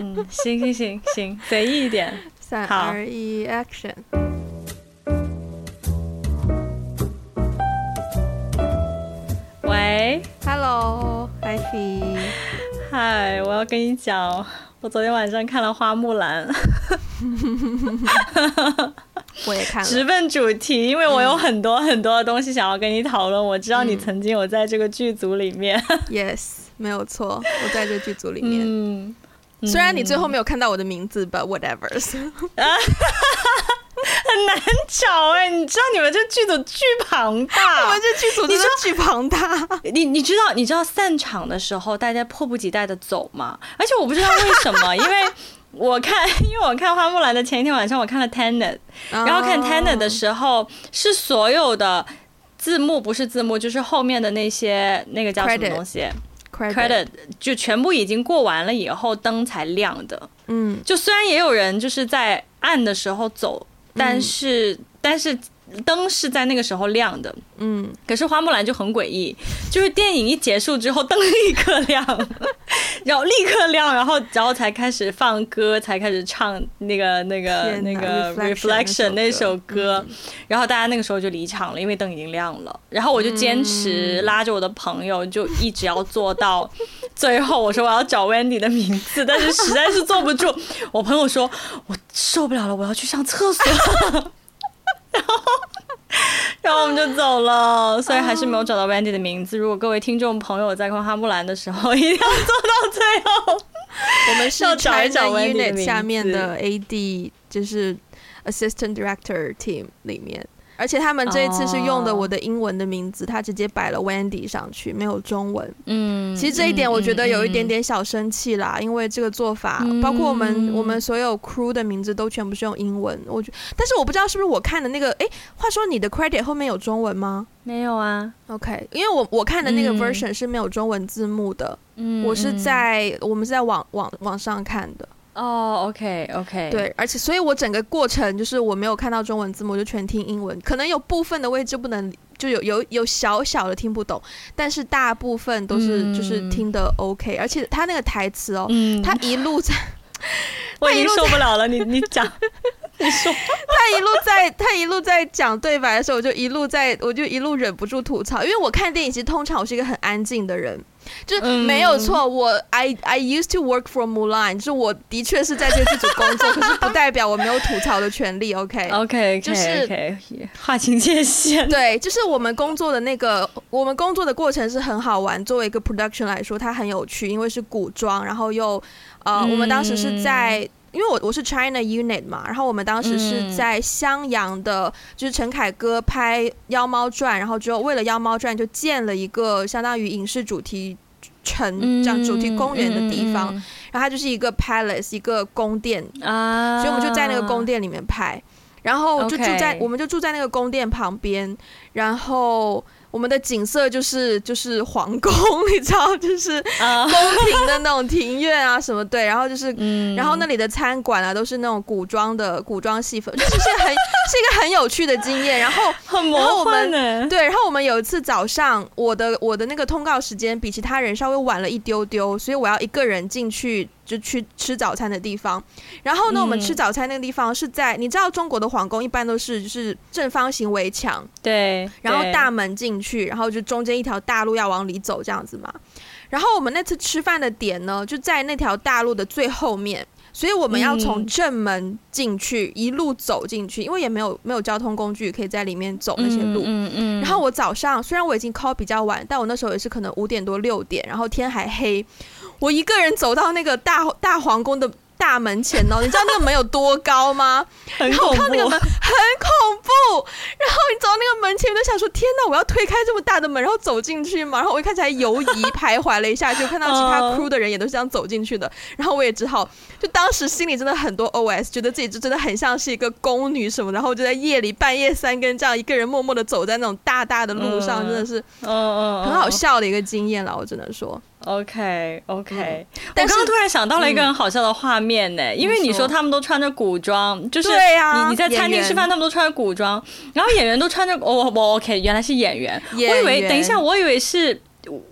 嗯，行行行行，随意一点。三二一，Action！喂，Hello，Ivy，嗨，我要跟你讲，我昨天晚上看了《花木兰》。我也看了，直奔主题，因为我有很多很多的东西想要跟你讨论。嗯、我知道你曾经有在这个剧组里面。嗯、yes，没有错，我在这个剧组里面。嗯，虽然你最后没有看到我的名字、嗯、，but whatever。很难找哎、欸，你知道你们这剧组巨庞大，我们这剧组真的巨庞大。你你知道你知道散场的时候大家迫不及待的走吗？而且我不知道为什么，因为。我看，因为我看《花木兰》的前一天晚上，我看了 Tenet，、oh. 然后看 Tenet 的时候，是所有的字幕不是字幕，就是后面的那些那个叫什么东西 credit, credit 就全部已经过完了以后灯才亮的。嗯，就虽然也有人就是在暗的时候走，但是、嗯、但是。灯是在那个时候亮的，嗯，可是花木兰就很诡异，就是电影一结束之后灯立刻亮，然后立刻亮，然后然后才开始放歌，才开始唱那个那个那个 Reflection 那首歌，然后大家那个时候就离场了，因为灯已经亮了，然后我就坚持拉着我的朋友就一直要做到最后，我说我要找 Wendy 的名字，但是实在是坐不住，我朋友说我受不了了，我要去上厕所。然后，我们就走了，所以还是没有找到 Wendy 的名字。如果各位听众朋友在看花木兰的时候，一定要做到最后。我们是要找一找 Wendy 下面的 AD，就是 Assistant Director Team 里面。而且他们这一次是用的我的英文的名字，他直接摆了 Wendy 上去，没有中文。嗯，其实这一点我觉得有一点点小生气啦，因为这个做法，包括我们我们所有 crew 的名字都全部是用英文。我觉，但是我不知道是不是我看的那个，哎，话说你的 credit 后面有中文吗？没有啊。OK，因为我我看的那个 version 是没有中文字幕的。嗯，我是在我们是在网网网上看的。哦、oh，OK OK，对，而且所以，我整个过程就是我没有看到中文字幕，我就全听英文，可能有部分的位置不能，就有有有小小的听不懂，但是大部分都是、嗯、就是听的 OK，而且他那个台词哦，嗯、他一路在，我已经 受不了了，你你讲，你说，他一路在他一路在讲对白的时候，我就一路在我就一路忍不住吐槽，因为我看电影其实通常我是一个很安静的人。就是没有错，我 I I used to work for Mulan，就是我的确是在这个剧组工作，可是不代表我没有吐槽的权利。OK OK，就是划清界限。对，就是我们工作的那个，我们工作的过程是很好玩。作为一个 production 来说，它很有趣，因为是古装，然后又呃，我们当时是在。因为我我是 China Unit 嘛，然后我们当时是在襄阳的，嗯、就是陈凯歌拍《妖猫传》，然后之后为了《妖猫传》就建了一个相当于影视主题城这样主题公园的地方，然后它就是一个 palace 一个宫殿啊，所以我们就在那个宫殿里面拍，然后就住在我们就住在那个宫殿旁边，然后。我们的景色就是就是皇宫，你知道，就是宫廷的那种庭院啊什么对，然后就是，然后那里的餐馆啊都是那种古装的古装戏份，就是很 是一个很有趣的经验。然后很魔幻呢。对，然后我们有一次早上，我的我的那个通告时间比其他人稍微晚了一丢丢，所以我要一个人进去。就去吃早餐的地方，然后呢，我们吃早餐那个地方是在，你知道中国的皇宫一般都是就是正方形围墙，对，然后大门进去，然后就中间一条大路要往里走这样子嘛。然后我们那次吃饭的点呢，就在那条大路的最后面，所以我们要从正门进去，一路走进去，因为也没有没有交通工具可以在里面走那些路。嗯嗯。然后我早上虽然我已经 call 比较晚，但我那时候也是可能五点多六点，然后天还黑。我一个人走到那个大大皇宫的大门前哦，你知道那个门有多高吗？然后我看那个门很恐怖，然后你走到那个门前，我就想说：天哪，我要推开这么大的门，然后走进去嘛？然后我一开始还犹疑徘徊了一下，就看到其他 crew 的人也都是这样走进去的，然后我也只好，就当时心里真的很多 OS，觉得自己就真的很像是一个宫女什么，然后就在夜里半夜三更这样一个人默默的走在那种大大的路上，真的是嗯嗯很好笑的一个经验了，我只能说。OK OK，但我刚刚突然想到了一个很好笑的画面呢，因为你说他们都穿着古装，就是你你在餐厅吃饭，他们都穿着古装，然后演员都穿着哦我 OK，原来是演员，我以为等一下，我以为是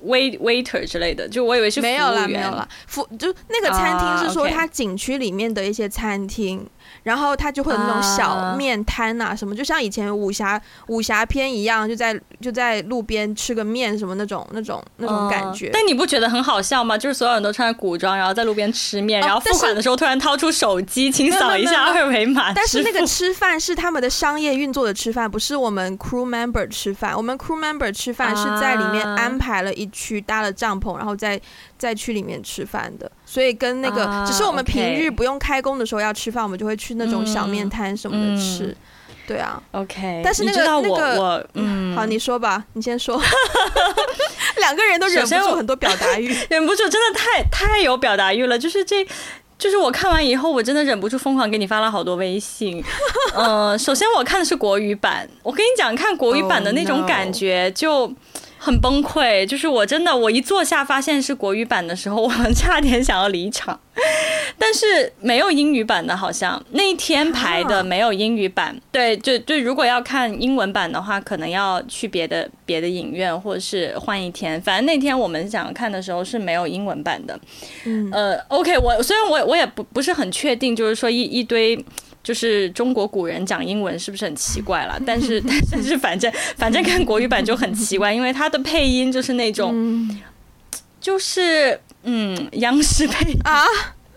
wait waiter 之类的，就我以为是。没有啦，没有啦，服就那个餐厅是说它景区里面的一些餐厅。然后他就会有那种小面摊啊，什么，就像以前武侠武侠片一样，就在就在路边吃个面什么那种那种那种感觉。但你不觉得很好笑吗？就是所有人都穿着古装，然后在路边吃面，然后付款的时候突然掏出手机，请扫一下二维码。但是那个吃饭是他们的商业运作的吃饭，不是我们 crew member 吃饭。我们 crew member 吃饭是在里面安排了一区搭了帐篷，然后在在去里面吃饭的。所以跟那个，只是我们平日不用开工的时候要吃饭，我们就会去那种小面摊什么的吃。嗯、对啊，OK。但是那个那个，嗯，好，你说吧，你先说。两个人都忍不住很多表达欲，忍不住，真的太太有表达欲了。就是这，就是我看完以后，我真的忍不住疯狂给你发了好多微信。嗯、呃，首先我看的是国语版，我跟你讲，看国语版的那种感觉就。很崩溃，就是我真的，我一坐下发现是国语版的时候，我 差点想要离场。但是没有英语版的，好像那一天排的没有英语版。对，就就如果要看英文版的话，可能要去别的别的影院，或者是换一天。反正那天我们想看的时候是没有英文版的。嗯，呃，OK，我虽然我我也不不是很确定，就是说一一堆。就是中国古人讲英文是不是很奇怪了？但是 但是反正反正看国语版就很奇怪，因为它的配音就是那种，就是嗯，央视配啊，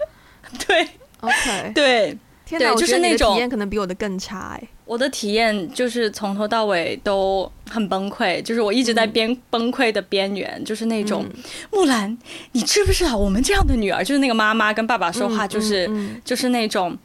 对，OK，对，天哪，就是那种体验可能比我的更差哎。我的体验就是从头到尾都很崩溃，就是我一直在边崩溃的边缘，就是那种木兰，你知不知道我们这样的女儿，就是那个妈妈跟爸爸说话，就是就是那种。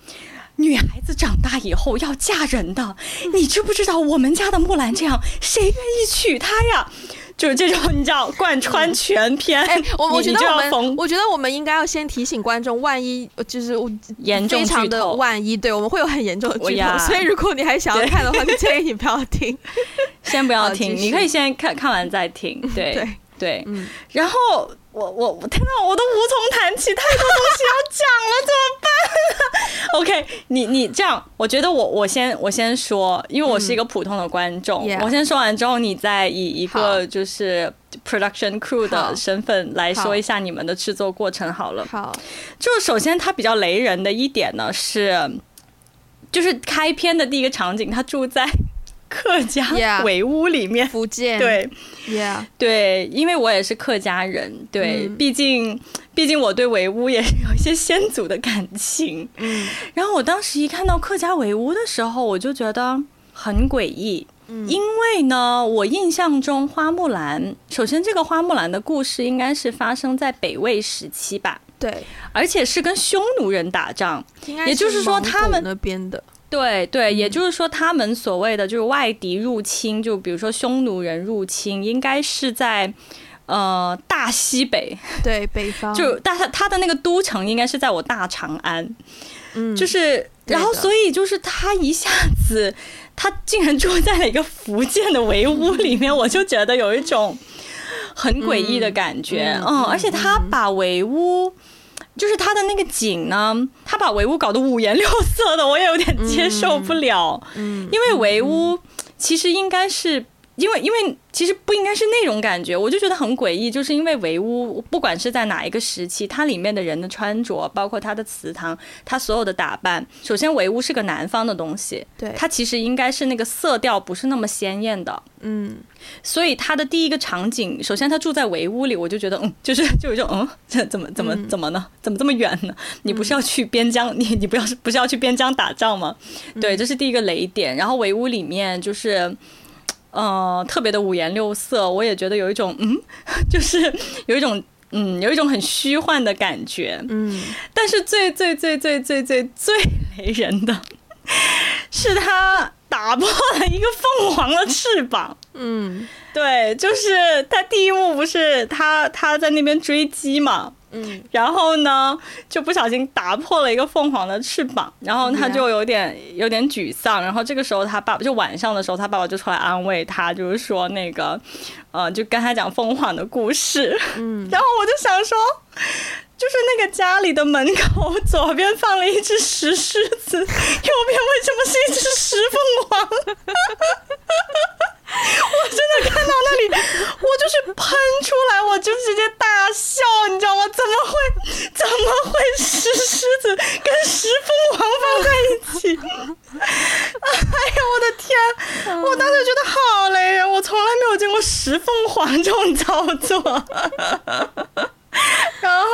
女孩子长大以后要嫁人的，你知不知道？我们家的木兰这样，谁愿意娶她呀？就是这种，你知道，贯穿全篇。哎，我我觉得我们，我觉得我们应该要先提醒观众，万一就是严重非常的万一，对，我们会有很严重的剧透。所以如果你还想要看的话，就建议你不要听，先不要听，你可以先看看完再听。对 对对，嗯，然后。我我我天哪，我都无从谈起，太多东西要讲了，怎么办？OK，你你这样，我觉得我我先我先说，因为我是一个普通的观众，嗯、我先说完之后，你再以一个就是 production crew 的身份来说一下你们的制作过程好了。好，就首先它比较雷人的一点呢是，就是开篇的第一个场景，他住在。客家围屋里面，福建。对，Yeah. 对，因为我也是客家人，对，毕竟毕竟我对围屋也是有一些先祖的感情，嗯，然后我当时一看到客家围屋的时候，我就觉得很诡异，嗯，因为呢，我印象中花木兰，首先这个花木兰的故事应该是发生在北魏时期吧，对，而且是跟匈奴人打仗，也就是说他们那边的。对对，也就是说，他们所谓的就是外敌入侵，就比如说匈奴人入侵，应该是在呃大西北，对北方，就大他他的那个都城应该是在我大长安，嗯，就是然后所以就是他一下子他竟然住在了一个福建的围屋里面，我就觉得有一种很诡异的感觉，嗯，而且他把围屋。就是他的那个景呢，他把围屋搞得五颜六色的，我也有点接受不了。嗯，因为围屋其实应该是。因为，因为其实不应该是那种感觉，我就觉得很诡异。就是因为围屋，不管是在哪一个时期，它里面的人的穿着，包括它的祠堂，它所有的打扮，首先围屋是个南方的东西，对，它其实应该是那个色调不是那么鲜艳的，嗯，所以它的第一个场景，首先他住在围屋里，我就觉得，嗯，就是就有一种，嗯，这怎么怎么怎么呢？怎么这么远呢？你不是要去边疆？你你不要是不是要去边疆打仗吗？对，这是第一个雷点。然后围屋里面就是。呃，特别的五颜六色，我也觉得有一种 嗯，就是有一种嗯，有一种很虚幻的感觉。嗯，但是最最最最最最最雷人的 是，他打破了一个凤凰的翅膀。嗯，对，就是他第一幕不是他他在那边追击嘛。嗯，然后呢，就不小心打破了一个凤凰的翅膀，然后他就有点有点沮丧。然后这个时候，他爸爸就晚上的时候，他爸爸就出来安慰他，就是说那个，呃，就跟他讲凤凰的故事。嗯，然后我就想说，就是那个家里的门口左边放了一只石狮子，右边为什么是一只石凤凰？我真的看到那里，我就是喷出来，我就直接大笑，你知道吗？怎么会，怎么会石狮子跟石凤凰放在一起？哎呀，我的天！我当时觉得好雷人，我从来没有见过石凤凰这种操作。然后。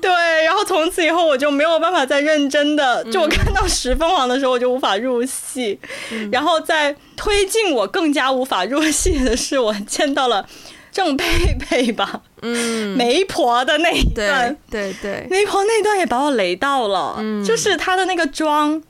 对，然后从此以后我就没有办法再认真的，就我看到石凤凰的时候我就无法入戏，嗯、然后在推进我更加无法入戏的是我见到了郑佩佩吧，嗯，媒婆的那一段，对对，媒婆那段也把我雷到了，嗯，就是她的那个妆。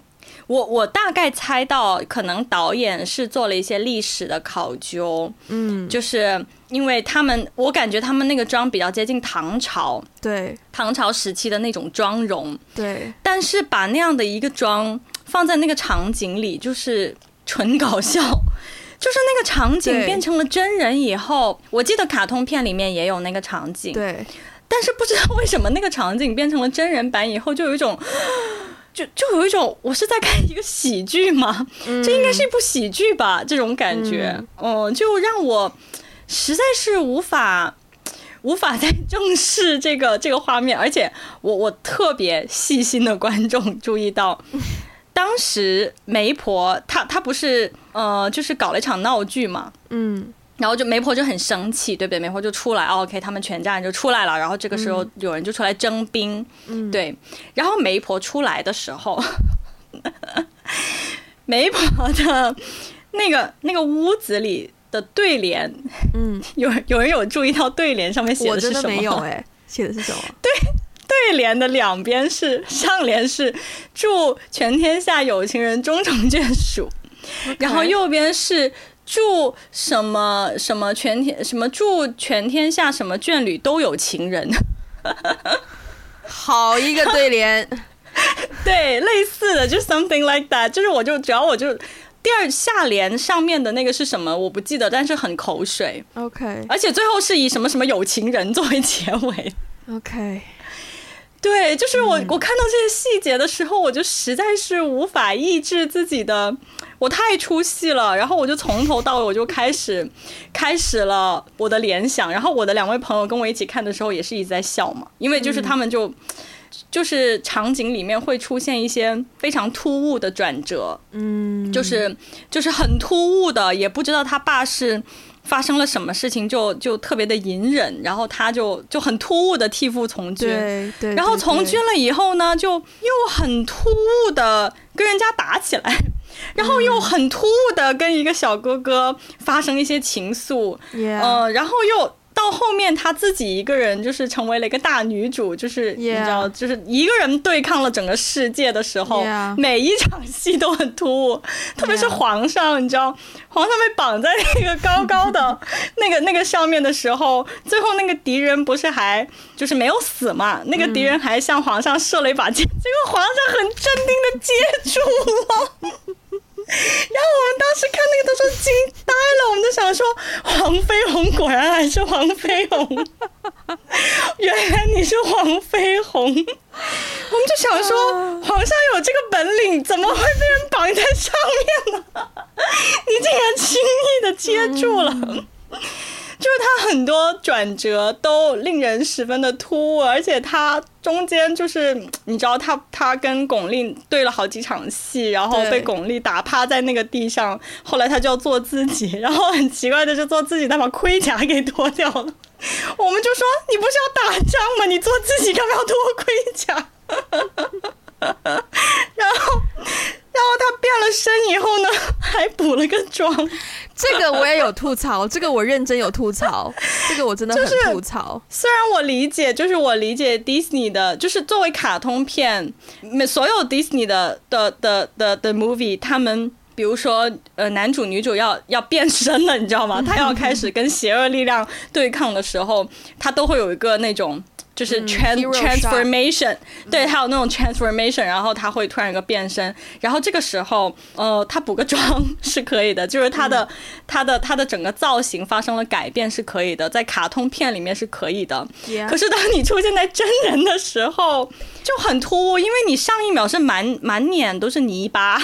我我大概猜到，可能导演是做了一些历史的考究，嗯，就是因为他们，我感觉他们那个妆比较接近唐朝，对，唐朝时期的那种妆容，对，但是把那样的一个妆放在那个场景里，就是纯搞笑，就是那个场景变成了真人以后，我记得卡通片里面也有那个场景，对，但是不知道为什么那个场景变成了真人版以后，就有一种。就就有一种我是在看一个喜剧吗？嗯、这应该是一部喜剧吧？这种感觉，嗯，嗯，就让我实在是无法无法再正视这个这个画面。而且我我特别细心的观众注意到，当时媒婆她她不是呃就是搞了一场闹剧嘛，嗯。然后就媒婆就很生气，对不对？媒婆就出来，OK，他们全家人就出来了。然后这个时候有人就出来征兵，嗯、对。然后媒婆出来的时候，媒婆的那个那个屋子里的对联，嗯，有有人有注意到对联上面写的是什么？没有哎，写的是什么？对，对联的两边是上联是祝全天下有情人终成眷属 然后右边是。祝什么什么全天什么祝全天下什么眷侣都有情人，好一个对联，对，类似的就 something like that，就是我就只要我就第二下联上面的那个是什么我不记得，但是很口水，OK，而且最后是以什么什么有情人作为结尾，OK。对，就是我，我看到这些细节的时候，我就实在是无法抑制自己的，我太出戏了。然后我就从头到尾我就开始，开始了我的联想。然后我的两位朋友跟我一起看的时候，也是一直在笑嘛，因为就是他们就，就是场景里面会出现一些非常突兀的转折，嗯，就是就是很突兀的，也不知道他爸是。发生了什么事情就就特别的隐忍，然后他就就很突兀的替父从军，对对，然后从军了以后呢，就又很突兀的跟人家打起来，然后又很突兀的跟一个小哥哥发生一些情愫，嗯，然后又。到后面，她自己一个人就是成为了一个大女主，就是你知道，就是一个人对抗了整个世界的时候，每一场戏都很突兀，特别是皇上，你知道，皇上被绑在那个高高的那个 那个上面的时候，最后那个敌人不是还就是没有死嘛？那个敌人还向皇上射了一把箭，结果皇上很镇定的接住了。然后我们当时看那个都说惊呆了，我们都想说黄飞鸿果然还是黄飞鸿，原来你是黄飞鸿，我们就想说皇上有这个本领，怎么会被人绑在上面呢？你竟然轻易的接住了。就是他很多转折都令人十分的突兀，而且他中间就是你知道他他跟巩俐对了好几场戏，然后被巩俐打趴在那个地上，后来他就要做自己，然后很奇怪的就做自己，他把盔甲给脱掉了。我们就说你不是要打仗吗？你做自己干嘛要脱盔甲？然后然后他变了身以后呢，还补了个妆。这个我也有吐槽，这个我认真有吐槽，这个我真的很吐槽。虽然我理解，就是我理解 Disney 的，就是作为卡通片，所有 Disney 的的的的的 movie，他们比如说呃男主女主要要变身了，你知道吗？他要开始跟邪恶力量对抗的时候，他都会有一个那种。就是 trans transformation，对，还有那种 transformation，然后他会突然一个变身，然后这个时候，呃，他补个妆是可以的，就是他的他的他的整个造型发生了改变是可以的，在卡通片里面是可以的。可是当你出现在真人的时候，就很突兀，因为你上一秒是满满脸都是泥巴，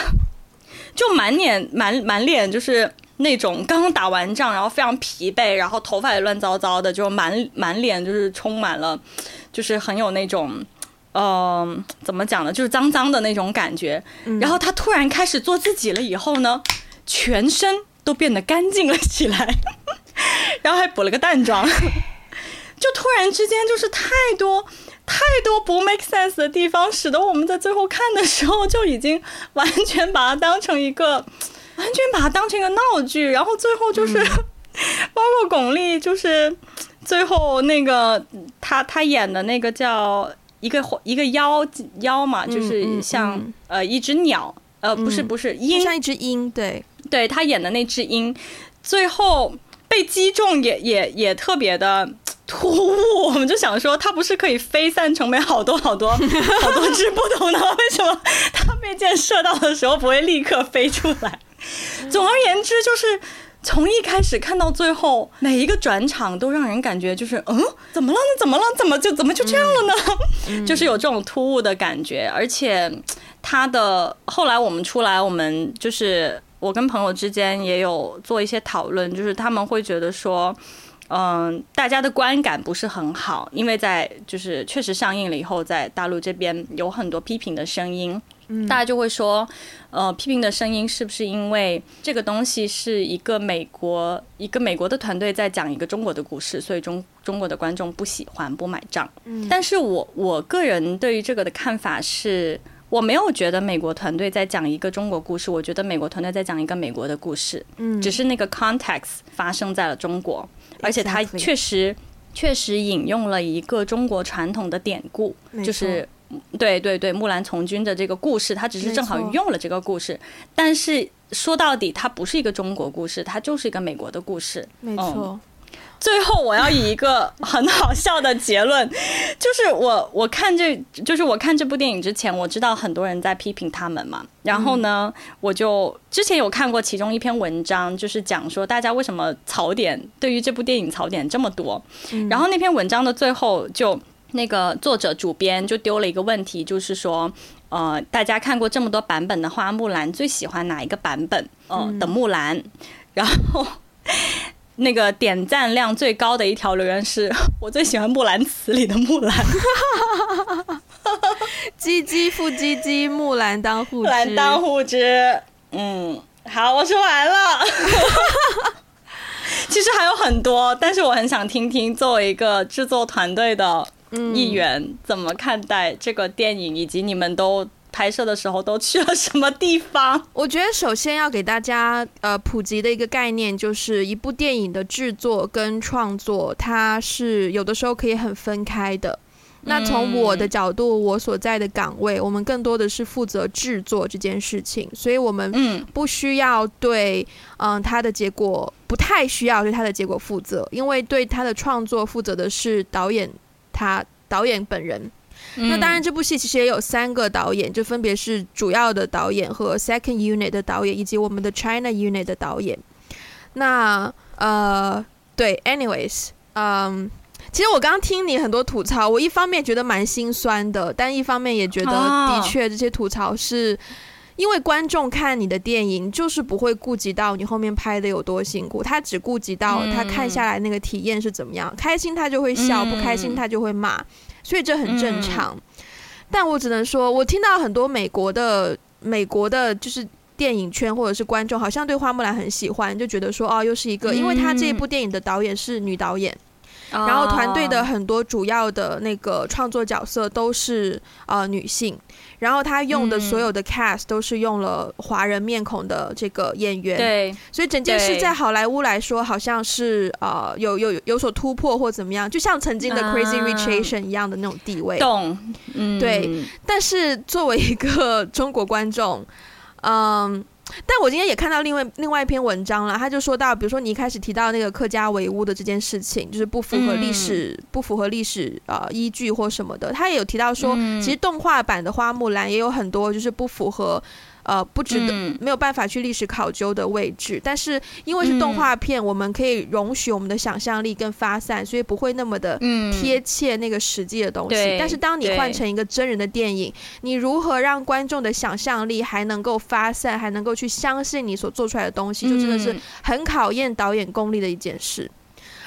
就满脸满满脸就是那种刚刚打完仗，然后非常疲惫，然后头发也乱糟糟的，就满满脸就是充满了，就是很有那种，嗯、呃，怎么讲呢，就是脏脏的那种感觉。然后他突然开始做自己了以后呢，全身都变得干净了起来，然后还补了个淡妆，就突然之间就是太多太多不 make sense 的地方，使得我们在最后看的时候就已经完全把它当成一个。完全把它当成一个闹剧，然后最后就是，嗯、包括巩俐，就是最后那个她她演的那个叫一个一个妖妖嘛，就是像、呃一只鸟，呃不是不是鹰，像一只鹰，对。对，她演的那只鹰，最后被击中也也也特别的突兀，我们就想说，他不是可以飞散成为好多好多 好多只不同的，为什么他被箭射到的时候不会立刻飞出来？总而言之，就是从一开始看到最后，每一个转场都让人感觉就是，嗯，怎么了呢？怎么了？怎么就怎么就这样了呢？就是有这种突兀的感觉，而且他的后来我们出来，我们就是我跟朋友之间也有做一些讨论，就是他们会觉得说，嗯，大家的观感不是很好，因为在就是确实上映了以后，在大陆这边有很多批评的声音。大家就会说，呃，批评的声音是不是因为这个东西是一个美国一个美国的团队在讲一个中国的故事，所以中中国的观众不喜欢不买账。嗯，但是我我个人对于这个的看法是，我没有觉得美国团队在讲一个中国故事，我觉得美国团队在讲一个美国的故事。嗯，只是那个 context 发生在了中国，而且它确实确实引用了一个中国传统的典故，就是。对对对，木兰从军的这个故事，它只是正好用了这个故事，但是说到底，它不是一个中国故事，它就是一个美国的故事。没错。嗯，最后我要以一个很好笑的结论，就是我我看这就是我看这部电影之前，我知道很多人在批评他们嘛，然后呢，我就之前有看过其中一篇文章，就是讲说大家为什么槽点对于这部电影槽点这么多，然后那篇文章的最后就。那个作者主编就丢了一个问题，就是说，呃，大家看过这么多版本的花木兰，最喜欢哪一个版本？呃，的木兰。然后那个点赞量最高的一条留言是我最喜欢《木兰辞》里的木兰。唧唧复唧唧，木兰当户织。木兰当户织。嗯，好，我说完了。其实还有很多，但是我很想听听作为一个制作团队的。议员怎么看待这个电影，以及你们都拍摄的时候都去了什么地方？我觉得首先要给大家呃普及的一个概念，就是一部电影的制作跟创作，它是有的时候可以很分开的。那从我的角度，我所在的岗位，我们更多的是负责制作这件事情，所以我们不需要对嗯它的结果不太需要对它的结果负责，因为对它的创作负责的是导演。他导演本人，那当然这部戏其实也有三个导演，就分别是主要的导演和 second unit 的导演，以及我们的 China unit 的导演。那呃，对，anyways，嗯，其实我刚刚听你很多吐槽，我一方面觉得蛮心酸的，但一方面也觉得的确这些吐槽是。因为观众看你的电影，就是不会顾及到你后面拍的有多辛苦，他只顾及到他看下来那个体验是怎么样，嗯、开心他就会笑，不开心他就会骂，所以这很正常。嗯、但我只能说，我听到很多美国的美国的，就是电影圈或者是观众，好像对花木兰很喜欢，就觉得说，哦，又是一个，因为他这一部电影的导演是女导演。然后团队的很多主要的那个创作角色都是呃女性，然后他用的所有的 cast 都是用了华人面孔的这个演员，对，所以整件事在好莱坞来说好像是呃有有有所突破或怎么样，就像曾经的 Crazy Rich Asian 一样的那种地位，懂，嗯，对。但是作为一个 中国观众，嗯。但我今天也看到另外另外一篇文章了，他就说到，比如说你一开始提到那个客家围屋的这件事情，就是不符合历史，不符合历史呃依据或什么的。他也有提到说，其实动画版的花木兰也有很多就是不符合呃不值得、嗯、没有办法去历史考究的位置。但是因为是动画片，嗯、我们可以容许我们的想象力更发散，所以不会那么的贴切那个实际的东西。嗯、但是当你换成一个真人的电影，你如何让观众的想象力还能够发散，还能够去相信你所做出来的东西，就真的是很考验导演功力的一件事。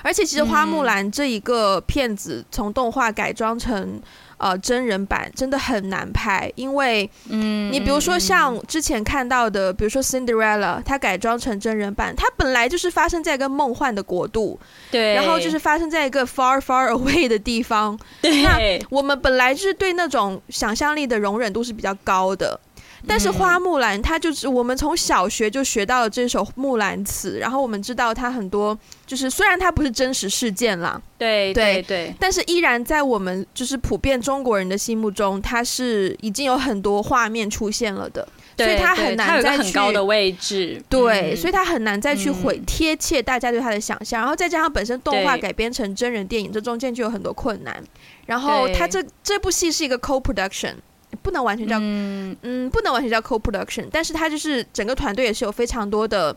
而且，其实《花木兰》这一个片子从动画改装成呃真人版，真的很难拍，因为嗯，你比如说像之前看到的，比如说《Cinderella》，它改装成真人版，它本来就是发生在一个梦幻的国度，对，然后就是发生在一个 far far away 的地方，对，那我们本来就是对那种想象力的容忍度是比较高的。但是花木兰，它就是我们从小学就学到了这首木兰辞，然后我们知道它很多，就是虽然它不是真实事件啦，对对对，但是依然在我们就是普遍中国人的心目中，它是已经有很多画面出现了的，所以它很难再去很高的位置，对，所以它很难再去毁贴切大家对它的想象，然后再加上本身动画改编成真人电影，这中间就有很多困难，然后它这这部戏是一个 co-production。不能完全叫嗯，嗯，不能完全叫 co-production，但是它就是整个团队也是有非常多的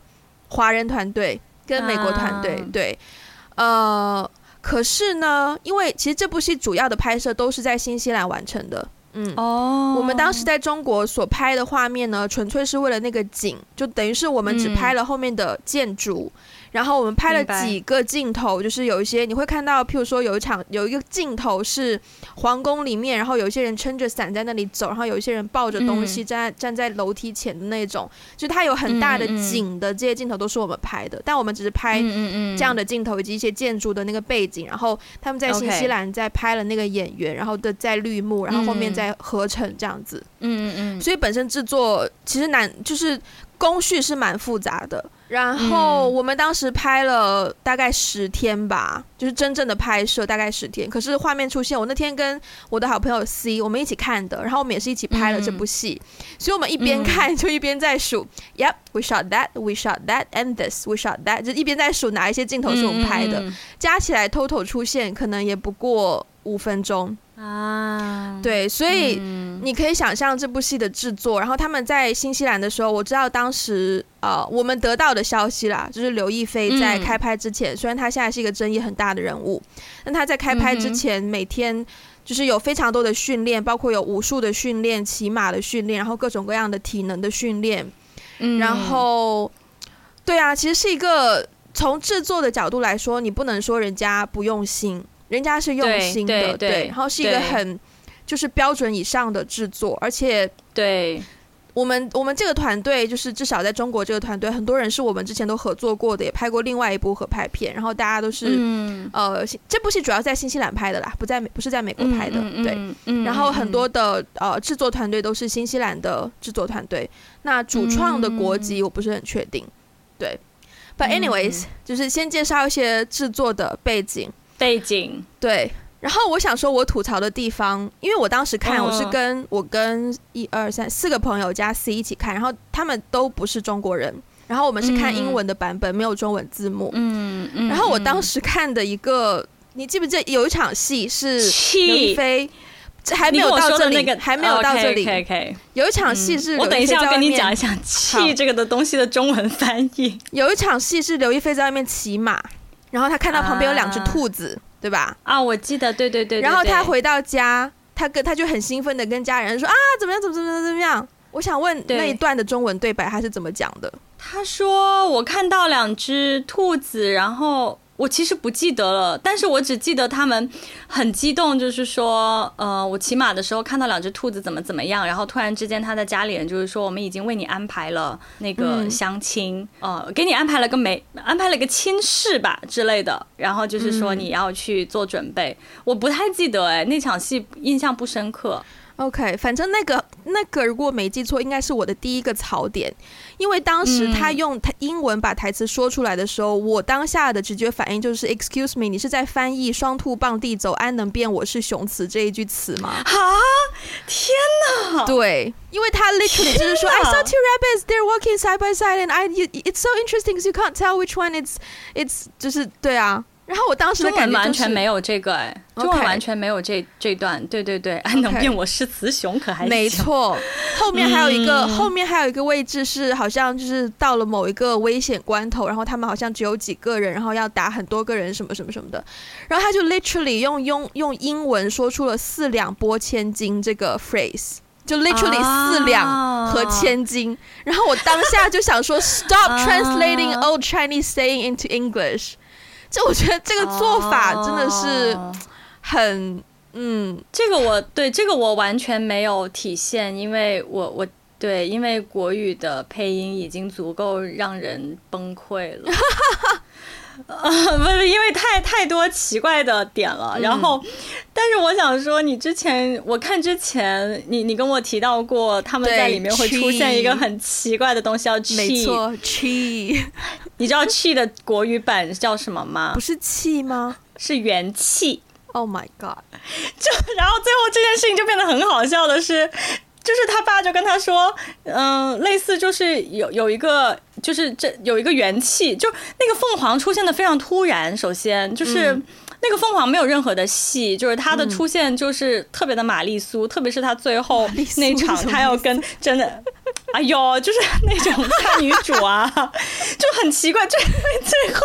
华人团队跟美国团队，啊、对，呃，可是呢，因为其实这部戏主要的拍摄都是在新西兰完成的，嗯，哦，我们当时在中国所拍的画面呢，纯粹是为了那个景，就等于是我们只拍了后面的建筑。嗯然后我们拍了几个镜头，就是有一些你会看到，譬如说有一场有一个镜头是皇宫里面，然后有一些人撑着伞在那里走，然后有一些人抱着东西站、嗯、站在楼梯前的那种，就它有很大的景的这些镜头都是我们拍的，但我们只是拍这样的镜头以及一些建筑的那个背景，然后他们在新西兰在拍了那个演员，然后的在绿幕，然后后面再合成这样子，嗯嗯嗯，所以本身制作其实难，就是工序是蛮复杂的。然后我们当时拍了大概十天吧，就是真正的拍摄大概十天。可是画面出现，我那天跟我的好朋友 C，我们一起看的，然后我们也是一起拍了这部戏，所以我们一边看就一边在数，Yep，we shot that，we shot that，and this，we shot that，就一边在数哪一些镜头是我们拍的，加起来 total 出现可能也不过五分钟。啊，对，所以你可以想象这部戏的制作。然后他们在新西兰的时候，我知道当时呃，我们得到的消息啦，就是刘亦菲在开拍之前，虽然她现在是一个争议很大的人物，但她在开拍之前每天就是有非常多的训练，包括有武术的训练、骑马的训练，然后各种各样的体能的训练。然后，对啊，其实是一个从制作的角度来说，你不能说人家不用心。人家是用心的，对，对，对，然后是一个很就是标准以上的制作，而且对。我们我们这个团队，就是至少在中国这个团队，很多人是我们之前都合作过的，也拍过另外一部合拍片，然后大家都是、嗯、呃，这部戏主要在新西兰拍的啦，不在美不是在美国拍的，嗯、对、嗯，然后很多的呃制作团队都是新西兰的制作团队，那主创的国籍我不是很确定，对，But anyways，、嗯、就是先介绍一些制作的背景。背景对，然后我想说，我吐槽的地方，因为我当时看，我是跟我跟一二三四个朋友加 C 一起看，然后他们都不是中国人，然后我们是看英文的版本，没有中文字幕。嗯嗯。然后我当时看的一个，你记不记得有一场戏是刘亦菲，还没有到这里，还没有到这里。有一场戏是，我等一下要跟你讲一下“气”这个的东西的中文翻译。有一场戏是刘亦菲在外面骑马。然后他看到旁边有两只兔子，啊、对吧？啊，我记得，对对对，对。然后他回到家，他跟他就很兴奋的跟家人说啊，怎么样，怎么怎么怎么样？我想问那一段的中文对白他是怎么讲的？他说我看到两只兔子，然后。我其实不记得了，但是我只记得他们很激动，就是说，呃，我骑马的时候看到两只兔子怎么怎么样，然后突然之间他的家里人就是说，我们已经为你安排了那个相亲，呃，给你安排了个媒，安排了个亲事吧之类的，然后就是说你要去做准备。我不太记得，哎，那场戏印象不深刻。OK，反正那个那个，如果没记错，应该是我的第一个槽点，因为当时他用他英文把台词说出来的时候，嗯，我当下的直觉反应就是 “Excuse me”，你是在翻译“双兔傍地走，安能辨我是雄雌”这一句词吗？啊！天哪！对，因为他 literally 就是说 “I saw two rabbits, they're walking side by side, and I it's so interesting because you can't tell which one it's it's 就是对啊。然后我当时的感觉、就是、完全没有这个哎、欸，中文完全没有这这段，对对对，安能辨我是雌雄可还行？没错，后面还有一个、嗯、后面还有一个位置是好像就是到了某一个危险关头，然后他们好像只有几个人，然后要打很多个人什么什么什么的，然后他就 literally 用用用英文说出了四两拨千斤这个 phrase。就 literally 四两和千金，啊、然后我当下就想说，stop translating old Chinese saying into English。就我觉得这个做法真的是很，嗯，这个我对这个我完全没有体现，因为我我对，因为国语的配音已经足够让人崩溃了。呃，不是，因为太太多奇怪的点了。然后，嗯、但是我想说，你之前我看之前，你你跟我提到过，他们在里面会出现一个很奇怪的东西，叫 “chi”。没错，“chi”。你知道 “chi” 的国语版叫什么吗？不是气吗？是元气。Oh my god！就然后最后这件事情就变得很好笑的是。就是他爸就跟他说，嗯、呃，类似就是有有一个，就是这有一个元气，就那个凤凰出现的非常突然。首先就是那个凤凰没有任何的戏，就是他的出现就是特别的玛丽苏，特别是他最后那场他要跟真的，哎呦，就是那种大女主啊，就很奇怪，就因为最后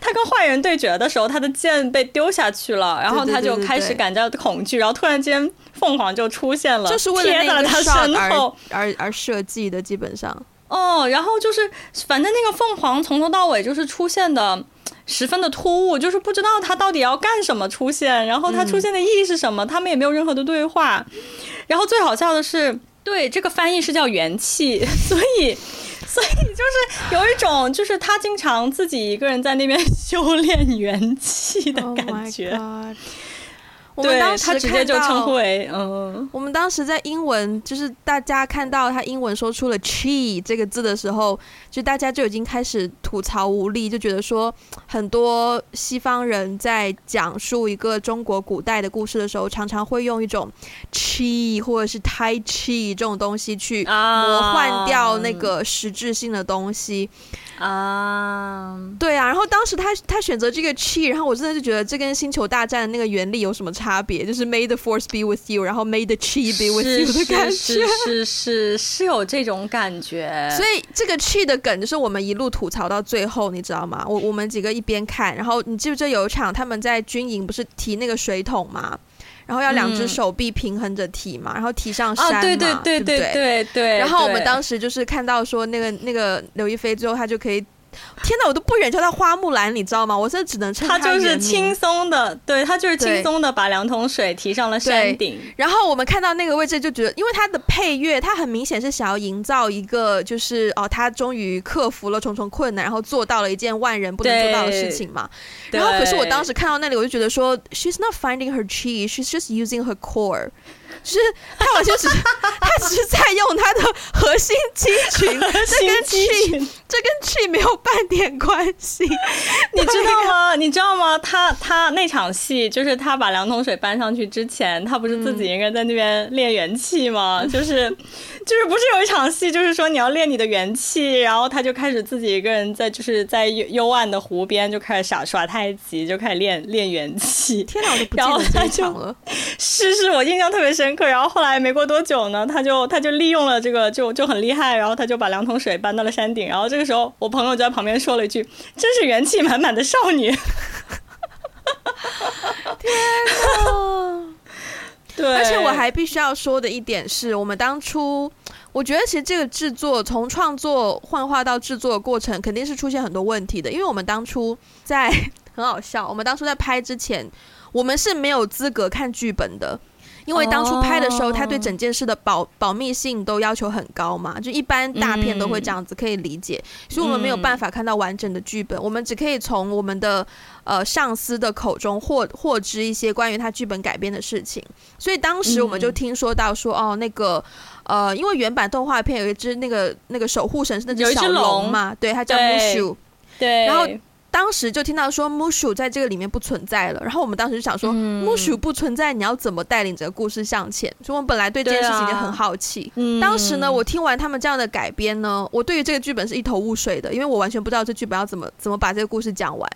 他跟坏人对决的时候，他的剑被丢下去了，然后他就开始感到恐惧，然后突然间。凤凰就出现了，就是为了那个 shot 而而而设计的，基本上。哦，然后就是，反正那个凤凰从头到尾就是出现的十分的突兀，就是不知道他到底要干什么出现，然后他出现的意义是什么，他们也没有任何的对话。然后最好笑的是，对，这个翻译是叫元气，所以，所以就是有一种，就是他经常自己一个人在那边 修炼元气的感觉。Oh 我们当时看到，直接就称呼为嗯，我们当时在英文，就是大家看到他英文说出了 “chi” 这个字的时候，就大家就已经开始吐槽无力，就觉得说很多西方人在讲述一个中国古代的故事的时候，常常会用一种 “chi” 或者是 “tai chi” 这种东西去魔幻掉那个实质性的东西。啊，uh, 对啊，然后当时他他选择这个 chi，然后我真的就觉得这跟星球大战的那个原理有什么差别？就是 May the force be with you，然后 May the chi be with you 的感觉，是是是是，是有这种感觉。所以这个 chi 的梗就是我们一路吐槽到最后，你知道吗？我我们几个一边看，然后你记不记得有一场他们在军营不是提那个水桶吗？然后要两只手臂平衡着提嘛，嗯、然后提上山嘛，对对对对对对对。然后我们当时就是看到说那个那个刘亦菲最后她就可以。天哪，我都不忍叫他花木兰，你知道吗？我现在只能称他。他就是轻松的，对他就是轻松的把两桶水提上了山顶。然后我们看到那个位置，就觉得，因为他的配乐，他很明显是想要营造一个，就是哦，他终于克服了重重困难，然后做到了一件万人不能做到的事情嘛。然后，可是我当时看到那里，我就觉得说，She's not finding her chi, she's just using her core。就是他好像只是 他只是在用他的核心肌群，这跟 chi 这跟 chi 没有半点关系，你知道吗？你知道吗？他他那场戏就是他把两桶水搬上去之前，他不是自己一个人在那边练元气吗？嗯、就是就是不是有一场戏，就是说你要练你的元气，然后他就开始自己一个人在就是在幽幽暗的湖边就开始耍耍太极，就开始练练元气。天哪，我都不记得这场了。是是，我印象特别深刻。然后后来没过多久呢，他就他就利用了这个就就很厉害，然后他就把两桶水搬到了山顶。然后这个时候，我朋友就在旁边说了一句：“真是元气满满的少女。”天哪！对，而且我还必须要说的一点是，我们当初我觉得其实这个制作从创作幻化到制作的过程，肯定是出现很多问题的，因为我们当初在 很好笑，我们当初在拍之前，我们是没有资格看剧本的。因为当初拍的时候，他对整件事的保保密性都要求很高嘛，就一般大片都会这样子，可以理解。所以我们没有办法看到完整的剧本，我们只可以从我们的呃上司的口中获获知一些关于他剧本改编的事情。所以当时我们就听说到说，哦，那个呃，因为原版动画片有一只那个那个守护神是那只小龙嘛，对，它叫 Mushu，对，然后。当时就听到说 Mushu 在这个里面不存在了，然后我们当时就想说、嗯、Mushu 不存在，你要怎么带领这个故事向前？所以我们本来对这件事情也很好奇。啊、当时呢，我听完他们这样的改编呢，我对于这个剧本是一头雾水的，因为我完全不知道这剧本要怎么怎么把这个故事讲完。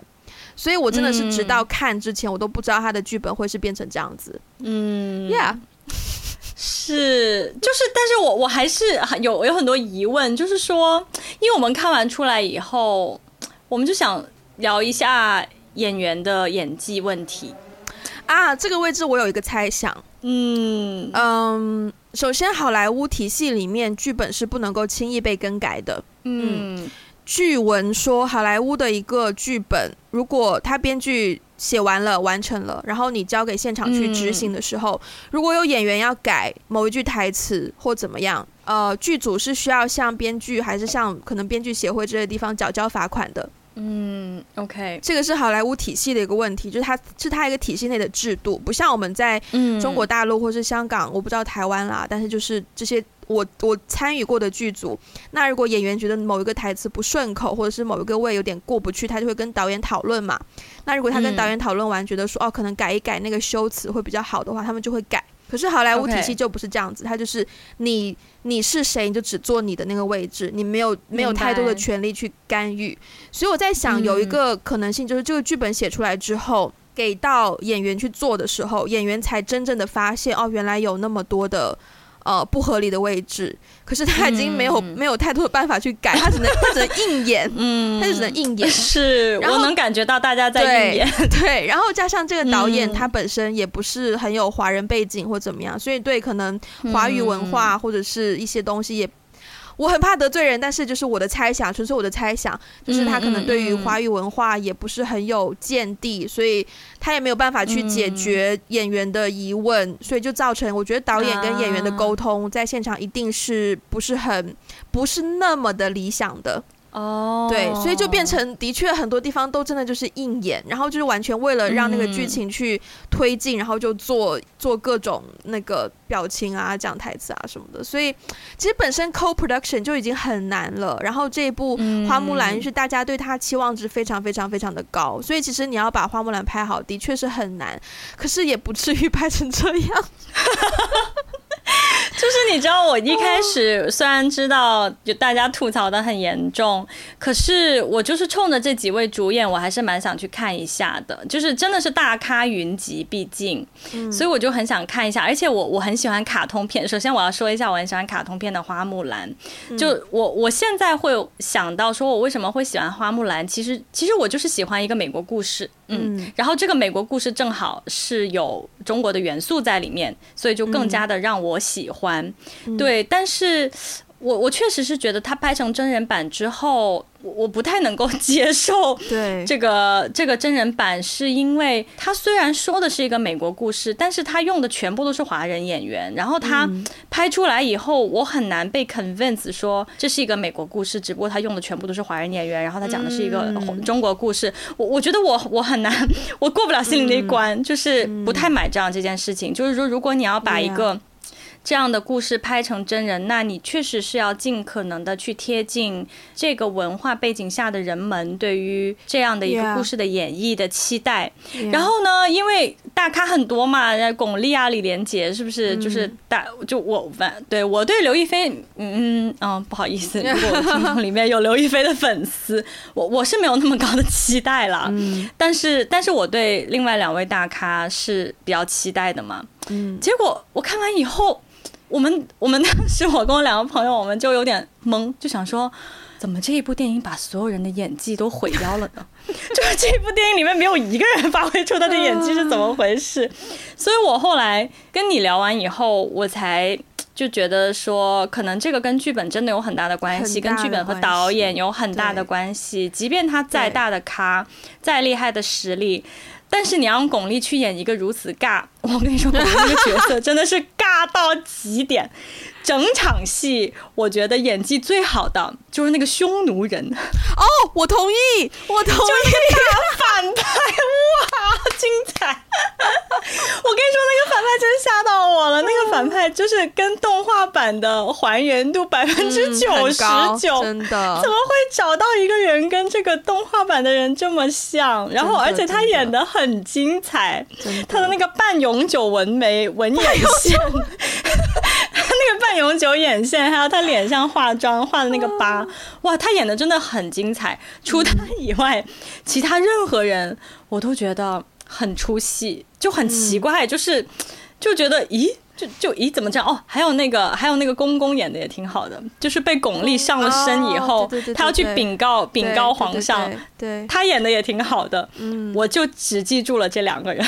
所以我真的是直到看之前，我都不知道他的剧本会是变成这样子。嗯，Yeah，是，就是，但是我我还是有有很多疑问，就是说，因为我们看完出来以后，我们就想聊一下演员的演技问题啊。这个位置我有一个猜想，嗯嗯，首先好莱坞体系里面剧本是不能够轻易被更改的，嗯。嗯据闻说，好莱坞的一个剧本，如果他编剧写完了、完成了，然后你交给现场去执行的时候，嗯、如果有演员要改某一句台词或怎么样，呃，剧组是需要向编剧还是向可能编剧协会这些地方缴交罚款的。嗯，OK，这个是好莱坞体系的一个问题，就是它是它一个体系内的制度，不像我们在中国大陆或是香港，我不知道台湾啦，但是就是这些。我我参与过的剧组，那如果演员觉得某一个台词不顺口，或者是某一个位有点过不去，他就会跟导演讨论嘛。那如果他跟导演讨论完，觉得说哦，可能改一改那个修辞会比较好的话，他们就会改。可是好莱坞体系就不是这样子，它就是你你是谁，你就只做你的那个位置，你没有没有太多的权利去干预。所以我在想，有一个可能性就是这个剧本写出来之后，给到演员去做的时候，演员才真正的发现哦，原来有那么多的。呃，不合理的位置，可是他已经没有、嗯、没有太多的办法去改，他只能 他只能硬演，嗯，他就只能硬演。是，然我能感觉到大家在硬演，对，对，然后加上这个导演、嗯、他本身也不是很有华人背景或怎么样，所以对可能华语文化或者是一些东西也。我很怕得罪人，但是就是我的猜想，纯粹我的猜想，就是他可能对于华语文化也不是很有见地，所以他也没有办法去解决演员的疑问，所以就造成我觉得导演跟演员的沟通在现场一定是不是很不是那么的理想的。哦对，所以就变成的确很多地方都真的就是硬演，然后就是完全为了让那个剧情去推进，然后就做做各种那个表情啊、讲台词啊什么的。所以其实本身 co-production 就已经很难了，然后这一部《花木兰》是大家对他期望值非常非常非常的高，所以其实你要把《花木兰》拍好的确是很难，可是也不至于拍成这样。就是你知道，我一开始虽然知道就大家吐槽的很严重，可是我就是冲着这几位主演，我还是蛮想去看一下的。就是真的是大咖云集，毕竟，所以我就很想看一下。而且我我很喜欢卡通片。首先我要说一下，我很喜欢卡通片的花木兰。就我我现在会想到说，我为什么会喜欢花木兰？其实其实我就是喜欢一个美国故事。嗯，然后这个美国故事正好是有中国的元素在里面，所以就更加的让我喜欢。对，但是。我我确实是觉得他拍成真人版之后，我我不太能够 接受对。这个这个真人版，是因为他虽然说的是一个美国故事，但是他用的全部都是华人演员，然后他拍出来以后，我很难被 convince 说这是一个美国故事，只不过他用的全部都是华人演员，然后他讲的是一个中国故事，我我觉得我我很难，我过不了心里那一关，就是不太买账这件事情，就是说如果你要把一个。这样的故事拍成真人，那你确实是要尽可能的去贴近这个文化背景下的人们对于这样的一个故事的演绎的期待。Yeah. 然后呢，因为大咖很多嘛，巩俐啊、李连杰是不是？就是大就我反对我对刘亦菲，嗯嗯嗯，不好意思，如果我听众里面有刘亦菲的粉丝，我我是没有那么高的期待了。嗯，但是但是我对另外两位大咖是比较期待的嘛。嗯，结果我看完以后。我们 我们当时我跟我两个朋友，我们就有点懵，就想说，怎么这一部电影把所有人的演技都毁掉了呢？就是这部电影里面没有一个人发挥出他的演技是怎么回事？所以我后来跟你聊完以后，我才就觉得说，可能这个跟剧本真的有很大的关系，跟剧本和导演有很大的关系。即便他再大的咖，再厉害的实力。但是你让巩俐去演一个如此尬，我跟你说，巩俐这个角色真的是尬到极点。整场戏，我觉得演技最好的就是那个匈奴人。哦，我同意，我同意。大反派，哇，精彩！我跟你说，那个反派真吓到我了。那个反派就是跟动画版的还原度百分之九十九，真的。怎么会找到一个人跟这个动画版的人这么像？然后，而且他演的很精彩，他的那个半永久纹眉纹眼线。那个半永久眼眼线，还有他脸上化妆画的那个疤，哇，他演的真的很精彩。除他以外，其他任何人我都觉得很出戏，就很奇怪，就是就觉得咦。就就咦，怎么这样？哦，还有那个，还有那个公公演的也挺好的，就是被巩俐上了身以后，他要去禀告禀告皇上，对，他演的也挺好的。嗯，我就只记住了这两个人，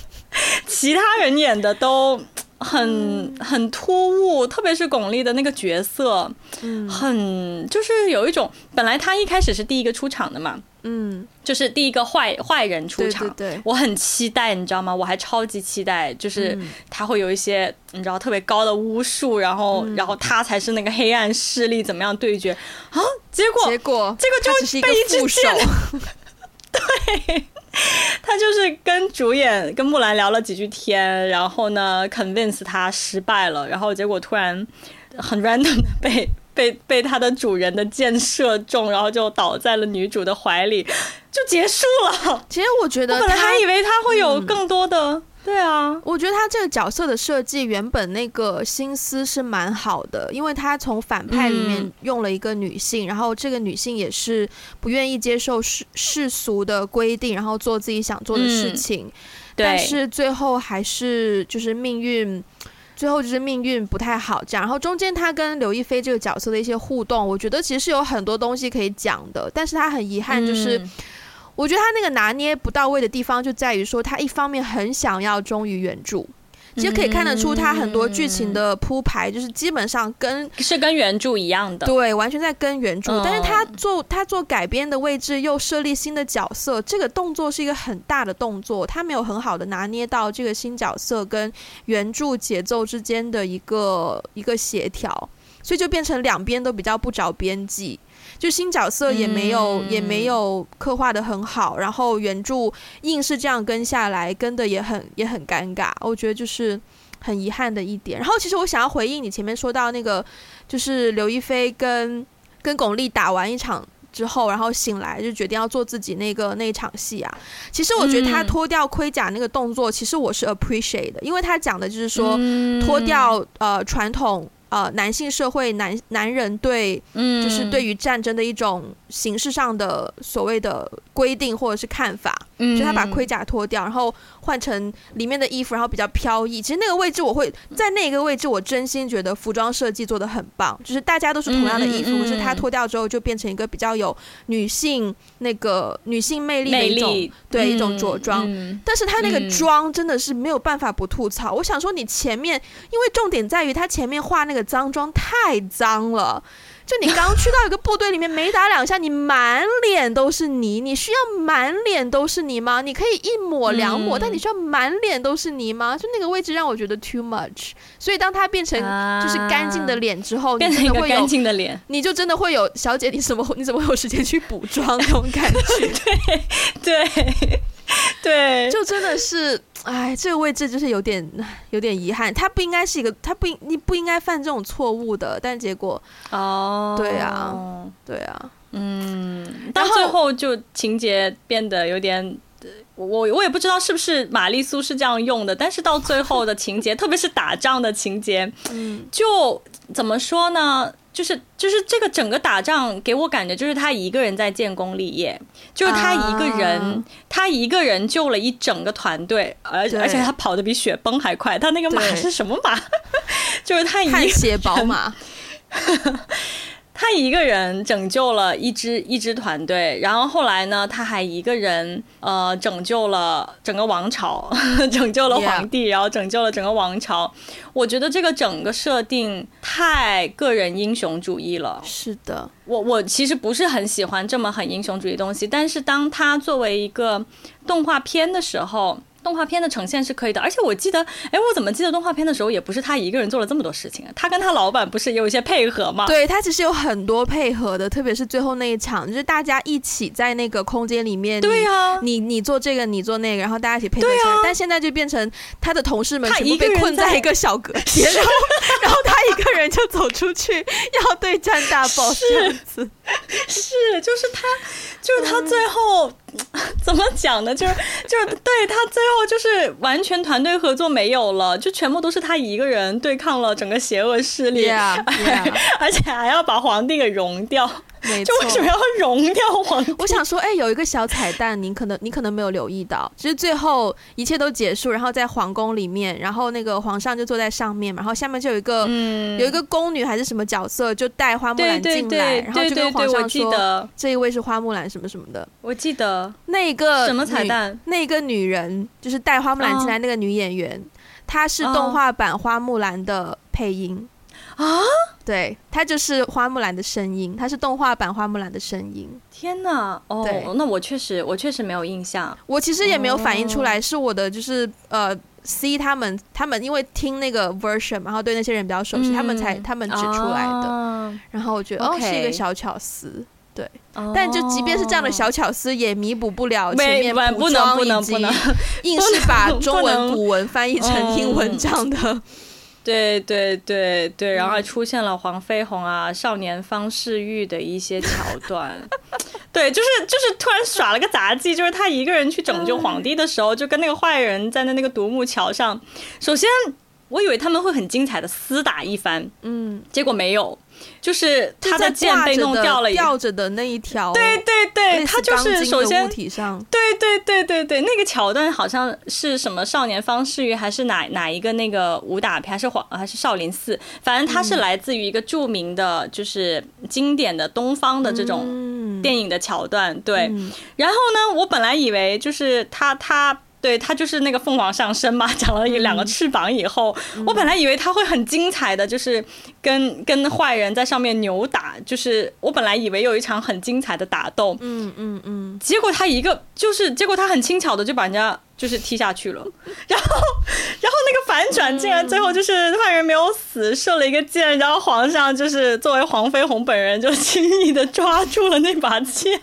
其他人演的都很很突兀，特别是巩俐的那个角色，嗯。很就是有一种，本来他一开始是第一个出场的嘛。嗯，就是第一个坏坏人出场，对对对，我很期待，你知道吗？我还超级期待，就是他会有一些你知道特别高的巫术，然后然后他才是那个黑暗势力，怎么样对决。啊？结果结果这个就被一只箭，对，他就是跟主演跟木兰聊了几句天，然后呢 convince 他失败了，然后结果突然很 random 的被。被被他的主人的箭射中，然后就倒在了女主的怀里，就结束了。其实我觉得，我本来还以为他会有更多的。嗯、对啊，我觉得他这个角色的设计原本那个心思是蛮好的，因为他从反派里面用了一个女性，嗯、然后这个女性也是不愿意接受世世俗的规定，然后做自己想做的事情。嗯、但是最后还是就是命运。最后就是命运不太好这样，然后中间他跟刘亦菲这个角色的一些互动，我觉得其实是有很多东西可以讲的，但是他很遗憾，就是我觉得他那个拿捏不到位的地方就在于说，他一方面很想要忠于原著。其实可以看得出，他很多剧情的铺排就是基本上跟是跟原著一样的，对，完全在跟原著。但是他做他做改编的位置又设立新的角色，这个动作是一个很大的动作，他没有很好的拿捏到这个新角色跟原著节奏之间的一个一个协调，所以就变成两边都比较不着边际。就新角色也没有、嗯、也没有刻画的很好，然后原著硬是这样跟下来，跟的也很也很尴尬，我觉得就是很遗憾的一点。然后其实我想要回应你前面说到那个，就是刘亦菲跟跟巩俐打完一场之后，然后醒来就决定要做自己那个那一场戏啊。其实我觉得他脱掉盔甲那个动作，其实我是 appreciate 的，因为他讲的就是说脱掉呃传统。呃，男性社会男男人对，就是对于战争的一种形式上的所谓的规定或者是看法，就他把盔甲脱掉，然后换成里面的衣服，然后比较飘逸。其实那个位置，我会在那个位置，我真心觉得服装设计做的很棒，就是大家都是同样的衣服，可是他脱掉之后就变成一个比较有女性那个女性魅力的一种，对，一种着装。但是他那个妆真的是没有办法不吐槽。我想说，你前面因为重点在于他前面画那个。脏妆太脏了，就你刚去到一个部队里面，没打两下，你满脸都是泥，你需要满脸都是泥吗？你可以一抹两抹，嗯、但你需要满脸都是泥吗？就那个位置让我觉得 too much。所以当它变成就是干净的脸之后，变成一个干净的脸，你就真的会有小姐，你怎么 你怎么会有时间去补妆 那种感觉？对对对，就真的是。哎，这个位置就是有点有点遗憾，他不应该是一个，他不应你不应该犯这种错误的，但结果哦，对啊，对啊，嗯，到最后就情节变得有点，我我也不知道是不是玛丽苏是这样用的，但是到最后的情节，特别是打仗的情节，嗯，就怎么说呢？就是就是这个整个打仗给我感觉就是他一个人在建功立业，就是他一个人，啊、他一个人救了一整个团队，而且而且他跑得比雪崩还快。他那个马是什么马？就是他一个血宝马。他一个人拯救了一支一支团队，然后后来呢，他还一个人呃拯救了整个王朝，拯救了皇帝，然后拯救了整个王朝。我觉得这个整个设定太个人英雄主义了。是的，我我其实不是很喜欢这么很英雄主义的东西，但是当他作为一个动画片的时候。动画片的呈现是可以的，而且我记得，哎，我怎么记得动画片的时候也不是他一个人做了这么多事情啊？他跟他老板不是也有一些配合吗？对，他其实有很多配合的，特别是最后那一场，就是大家一起在那个空间里面，对呀、啊，你你做这个，你做那个，然后大家一起配合但现在就变成他的同事们全部被困在一个小隔间，然后 然后他一个人就走走出去要对战大 boss 这样子，是，是就是他，就是他最后、嗯、怎么讲呢？就是就是对他最后就是完全团队合作没有了，就全部都是他一个人对抗了整个邪恶势力，yeah, yeah. 而且还要把皇帝给融掉。就为什么要融掉皇帝？我想说，哎、欸，有一个小彩蛋，你可能你可能没有留意到，其实最后一切都结束，然后在皇宫里面，然后那个皇上就坐在上面嘛，然后下面就有一个、嗯、有一个宫女还是什么角色，就带花木兰进来，然后就跟皇上说，这一位是花木兰什么什么的。我记得那个什么彩蛋？那个女人就是带花木兰进来那个女演员，哦、她是动画版花木兰的配音。啊，对，它就是花木兰的声音，它是动画版花木兰的声音。天哪，哦，那我确实，我确实没有印象。我其实也没有反应出来，是我的就是呃，C 他们他们因为听那个 version，然后对那些人比较熟悉，嗯、他们才他们指出来的。啊、然后我觉得 okay, 哦，是一个小巧思，对。哦、但就即便是这样的小巧思，也弥补不了前面补妆以及 硬是把中文古文翻译成英文这样的。对对对对，然后还出现了黄飞鸿啊、少年方世玉的一些桥段，对，就是就是突然耍了个杂技，就是他一个人去拯救皇帝的时候，就跟那个坏人站在那那个独木桥上，首先我以为他们会很精彩的厮打一番，嗯，结果没有。就是他的剑被弄掉了，吊着的那一条，对对对，他就是首先，对对对对对，那个桥段好像是什么少年方世玉还是哪哪一个那个武打片，还是黄还是少林寺，反正他是来自于一个著名的，就是经典的东方的这种电影的桥段，对。然后呢，我本来以为就是他他。对，他就是那个凤凰上身嘛，长了两个翅膀以后，嗯、我本来以为他会很精彩的，就是跟跟坏人在上面扭打，就是我本来以为有一场很精彩的打斗，嗯嗯嗯，结果他一个就是，结果他很轻巧的就把人家就是踢下去了，然后然后那个反转竟然最后就是坏人没有死，射了一个箭，然后皇上就是作为黄飞鸿本人就 轻易的抓住了那把剑。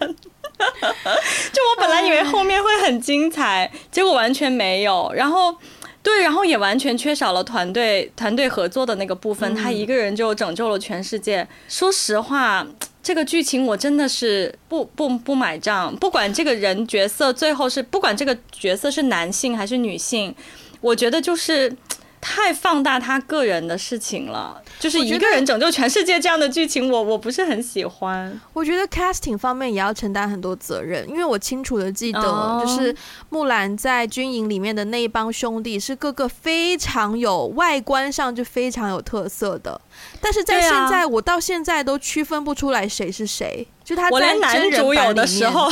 就我本来以为后面会很精彩，结果完全没有。然后，对，然后也完全缺少了团队团队合作的那个部分。他一个人就拯救了全世界。说实话，这个剧情我真的是不不不买账。不管这个人角色最后是，不管这个角色是男性还是女性，我觉得就是。太放大他个人的事情了，就是一个人拯救全世界这样的剧情我，我我不是很喜欢。我觉得 casting 方面也要承担很多责任，因为我清楚的记得，就是木兰在军营里面的那一帮兄弟是个个非常有外观上就非常有特色的，但是在现在我到现在都区分不出来谁是谁，就他在男主有的时候。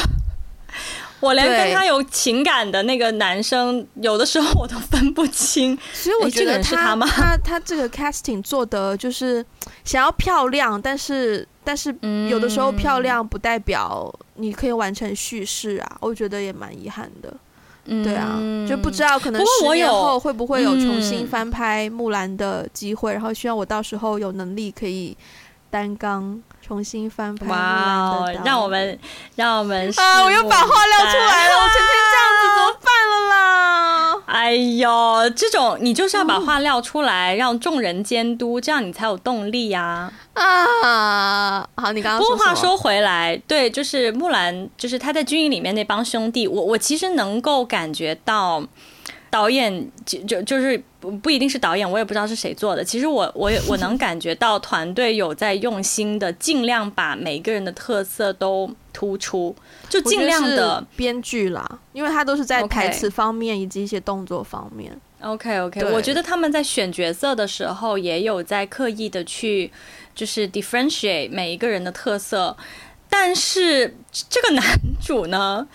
我连跟他有情感的那个男生，有的时候我都分不清。所以我觉得 他？他他这个 casting 做的就是想要漂亮，但是但是有的时候漂亮不代表你可以完成叙事啊，我觉得也蛮遗憾的。对啊，就不知道可能十年后会不会有重新翻拍木兰的机会，然后希望我到时候有能力可以担纲。重新翻拍。哇哦！让我们，让我们啊！我又把话撂出来了，我天天这样子怎么办了啦？哎呦，这种你就是要把话撂出来，让众人监督，这样你才有动力呀！啊，好，你刚刚。不过话说回来，对，就是木兰，就是他在军营里面那帮兄弟，我我其实能够感觉到。导演就就就是不不一定是导演，我也不知道是谁做的。其实我我我能感觉到团队有在用心的，尽量把每一个人的特色都突出，就尽量的编剧啦，因为他都是在台词方面以及一些动作方面。OK OK，我觉得他们在选角色的时候也有在刻意的去就是 differentiate 每一个人的特色，但是这个男主呢？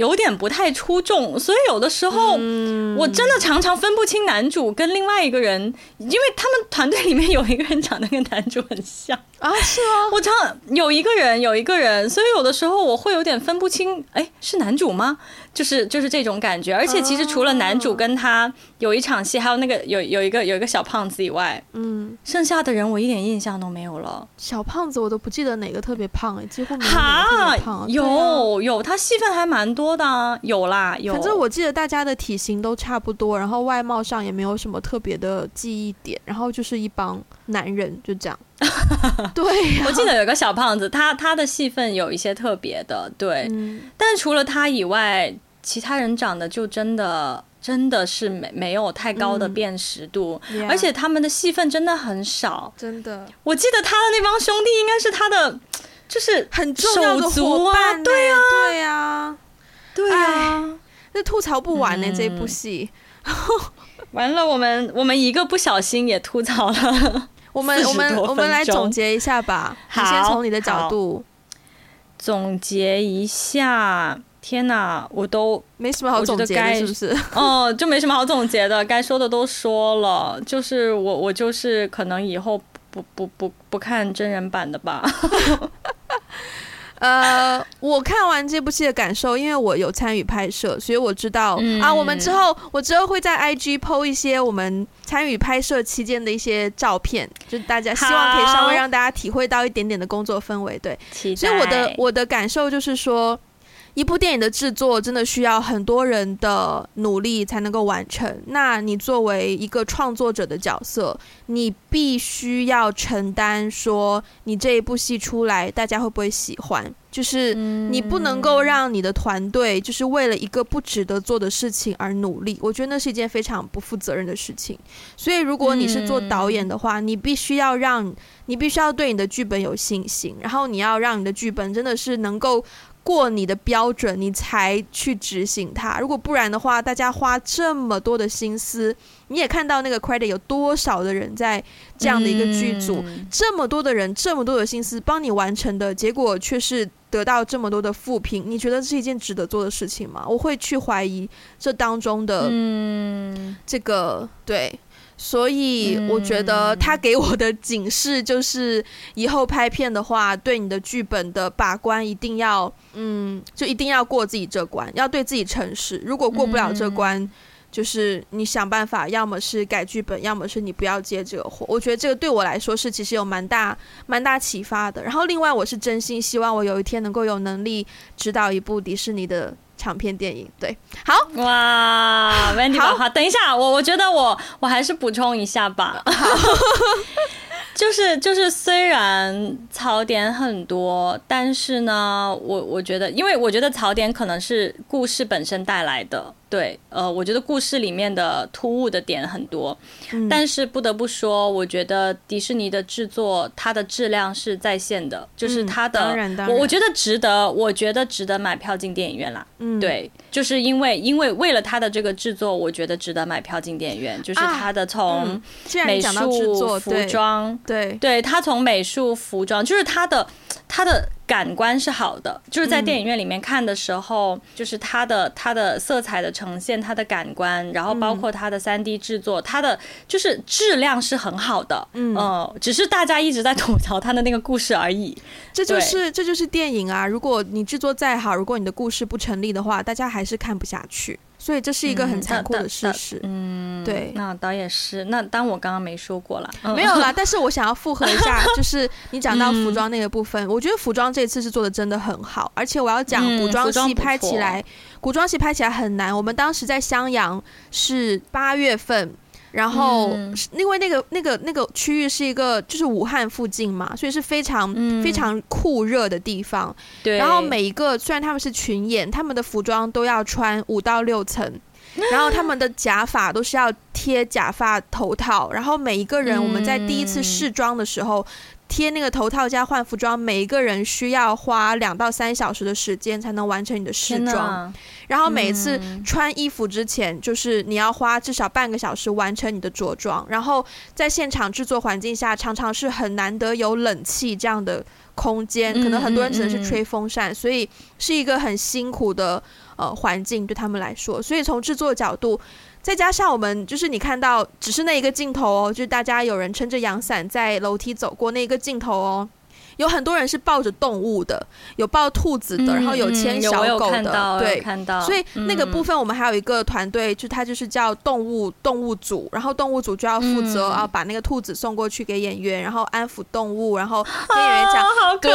有点不太出众，所以有的时候我真的常常分不清男主跟另外一个人，因为他们团队里面有一个人长得跟男主很像啊，是吗？我常有一个人，有一个人，所以有的时候我会有点分不清，哎，是男主吗？就是就是这种感觉。而且其实除了男主跟他有一场戏，还有那个有有一个有一个小胖子以外，嗯，剩下的人我一点印象都没有了。小胖子我都不记得哪个特别胖，哎，几乎没有特别胖。有有，他戏份还蛮多。多的啊，有啦，有。反正我记得大家的体型都差不多，然后外貌上也没有什么特别的记忆点，然后就是一帮男人就这样。对、啊，我记得有个小胖子，他他的戏份有一些特别的，对。嗯、但除了他以外，其他人长得就真的真的是没没有太高的辨识度，而且他们的戏份真的很少，真的。我记得他的那帮兄弟应该是他的。就是很重要的伙伴、欸，对啊，对呀，对啊，那吐槽不完呢、欸嗯、这部戏，完了，我们我们一个不小心也吐槽了我们我们我们来总结一下吧，好，你先从你的角度总结一下。天哪，我都没什么好总结的，是不是？哦，就没什么好总结的，该说的都说了，就是我我就是可能以后不不不不看真人版的吧。呃，我看完这部戏的感受，因为我有参与拍摄，所以我知道、嗯、啊。我们之后，我之后会在 IG PO 一些我们参与拍摄期间的一些照片，就大家希望可以稍微让大家体会到一点点的工作氛围。对，所以我的我的感受就是说。一部电影的制作真的需要很多人的努力才能够完成。那你作为一个创作者的角色，你必须要承担说，你这一部戏出来，大家会不会喜欢？就是你不能够让你的团队就是为了一个不值得做的事情而努力。我觉得那是一件非常不负责任的事情。所以，如果你是做导演的话，你必须要让你必须要对你的剧本有信心，然后你要让你的剧本真的是能够。过你的标准，你才去执行它。如果不然的话，大家花这么多的心思，你也看到那个 credit 有多少的人在这样的一个剧组，嗯、这么多的人，这么多的心思帮你完成的结果，却是得到这么多的负评。你觉得是一件值得做的事情吗？我会去怀疑这当中的这个对。所以我觉得他给我的警示就是，以后拍片的话，对你的剧本的把关一定要，嗯，就一定要过自己这关，要对自己诚实。如果过不了这关，就是你想办法，要么是改剧本，要么是你不要接这个活。我觉得这个对我来说是其实有蛮大蛮大启发的。然后另外，我是真心希望我有一天能够有能力指导一部迪士尼的。长片电影，对，好哇，Wendy 好，好，等一下，我我觉得我我还是补充一下吧，就是就是虽然槽点很多，但是呢，我我觉得，因为我觉得槽点可能是故事本身带来的。对，呃，我觉得故事里面的突兀的点很多，嗯，但是不得不说，我觉得迪士尼的制作它的质量是在线的，就是它的，我我觉得值得，我觉得值得买票进电影院啦。嗯，对，就是因为因为为了它的这个制作，我觉得值得买票进电影院，就是它的从美术、服装，对对，它从美术、服装，就是它的它的。感官是好的，就是在电影院里面看的时候，嗯、就是它的它的色彩的呈现，它的感官，然后包括它的三 D 制作，它的就是质量是很好的，嗯、呃，只是大家一直在吐槽它的那个故事而已。这就是这就是电影啊！如果你制作再好，如果你的故事不成立的话，大家还是看不下去。所以这是一个很残酷的事实。嗯，对。那倒也是。那当我刚刚没说过了，没有啦。但是我想要复合一下，就是你讲到服装那个部分，我觉得服装这次是做的真的很好。而且我要讲古装戏拍起来，古装戏拍起来很难。我们当时在襄阳是八月份。然后，因为那个那个那个区域是一个就是武汉附近嘛，所以是非常非常酷热的地方。对。然后每一个虽然他们是群演，他们的服装都要穿五到六层，然后他们的假发都是要贴假发头套。然后每一个人我们在第一次试妆的时候。贴那个头套加换服装，每一个人需要花两到三小时的时间才能完成你的试妆。然后每一次穿衣服之前，就是你要花至少半个小时完成你的着装。然后在现场制作环境下，常常是很难得有冷气这样的空间，可能很多人只能是吹风扇，所以是一个很辛苦的呃环境对他们来说。所以从制作角度。再加上我们就是你看到只是那一个镜头哦，就是大家有人撑着阳伞在楼梯走过那一个镜头哦，有很多人是抱着动物的，有抱兔子的，嗯、然后有牵小狗的，对，看到。所以那个部分我们还有一个团队，就他就是叫动物动物组，然后动物组就要负责啊，把那个兔子送过去给演员，然后安抚动物，然后跟演员讲，哦、对，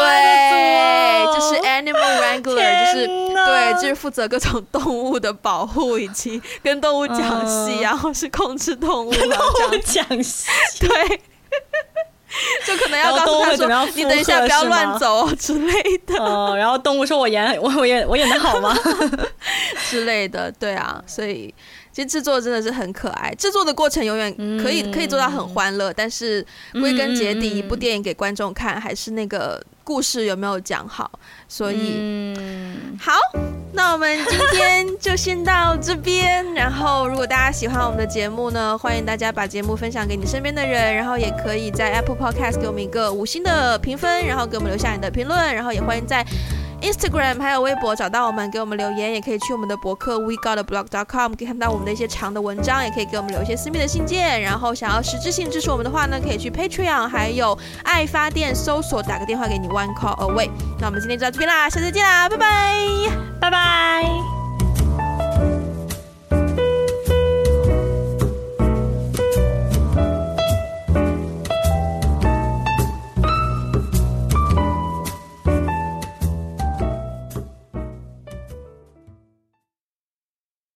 就是 animal wrangler，就是对，就是负责各种动物的保护以及跟动物讲戏，然后是控制动物，跟动物讲戏，对。就可能要告诉他说：“你等一下不要乱走之类的。”哦，然后动物说：“我演我我演我演的好吗？” 之类的，对啊，所以其实制作真的是很可爱，制作的过程永远可以可以做到很欢乐，但是归根结底，一部电影给观众看还是那个。故事有没有讲好？所以，嗯、好，那我们今天就先到这边。然后，如果大家喜欢我们的节目呢，欢迎大家把节目分享给你身边的人，然后也可以在 Apple Podcast 给我们一个五星的评分，然后给我们留下你的评论，然后也欢迎在 Instagram 还有微博找到我们，给我们留言，也可以去我们的博客 wegotblog.com，可以看到我们的一些长的文章，也可以给我们留一些私密的信件。然后想要实质性支持我们的话呢，可以去 Patreon 还有爱发电搜索，打个电话给你 One Call Away。那我们今天就到这边啦，下次见啦，拜拜，拜拜。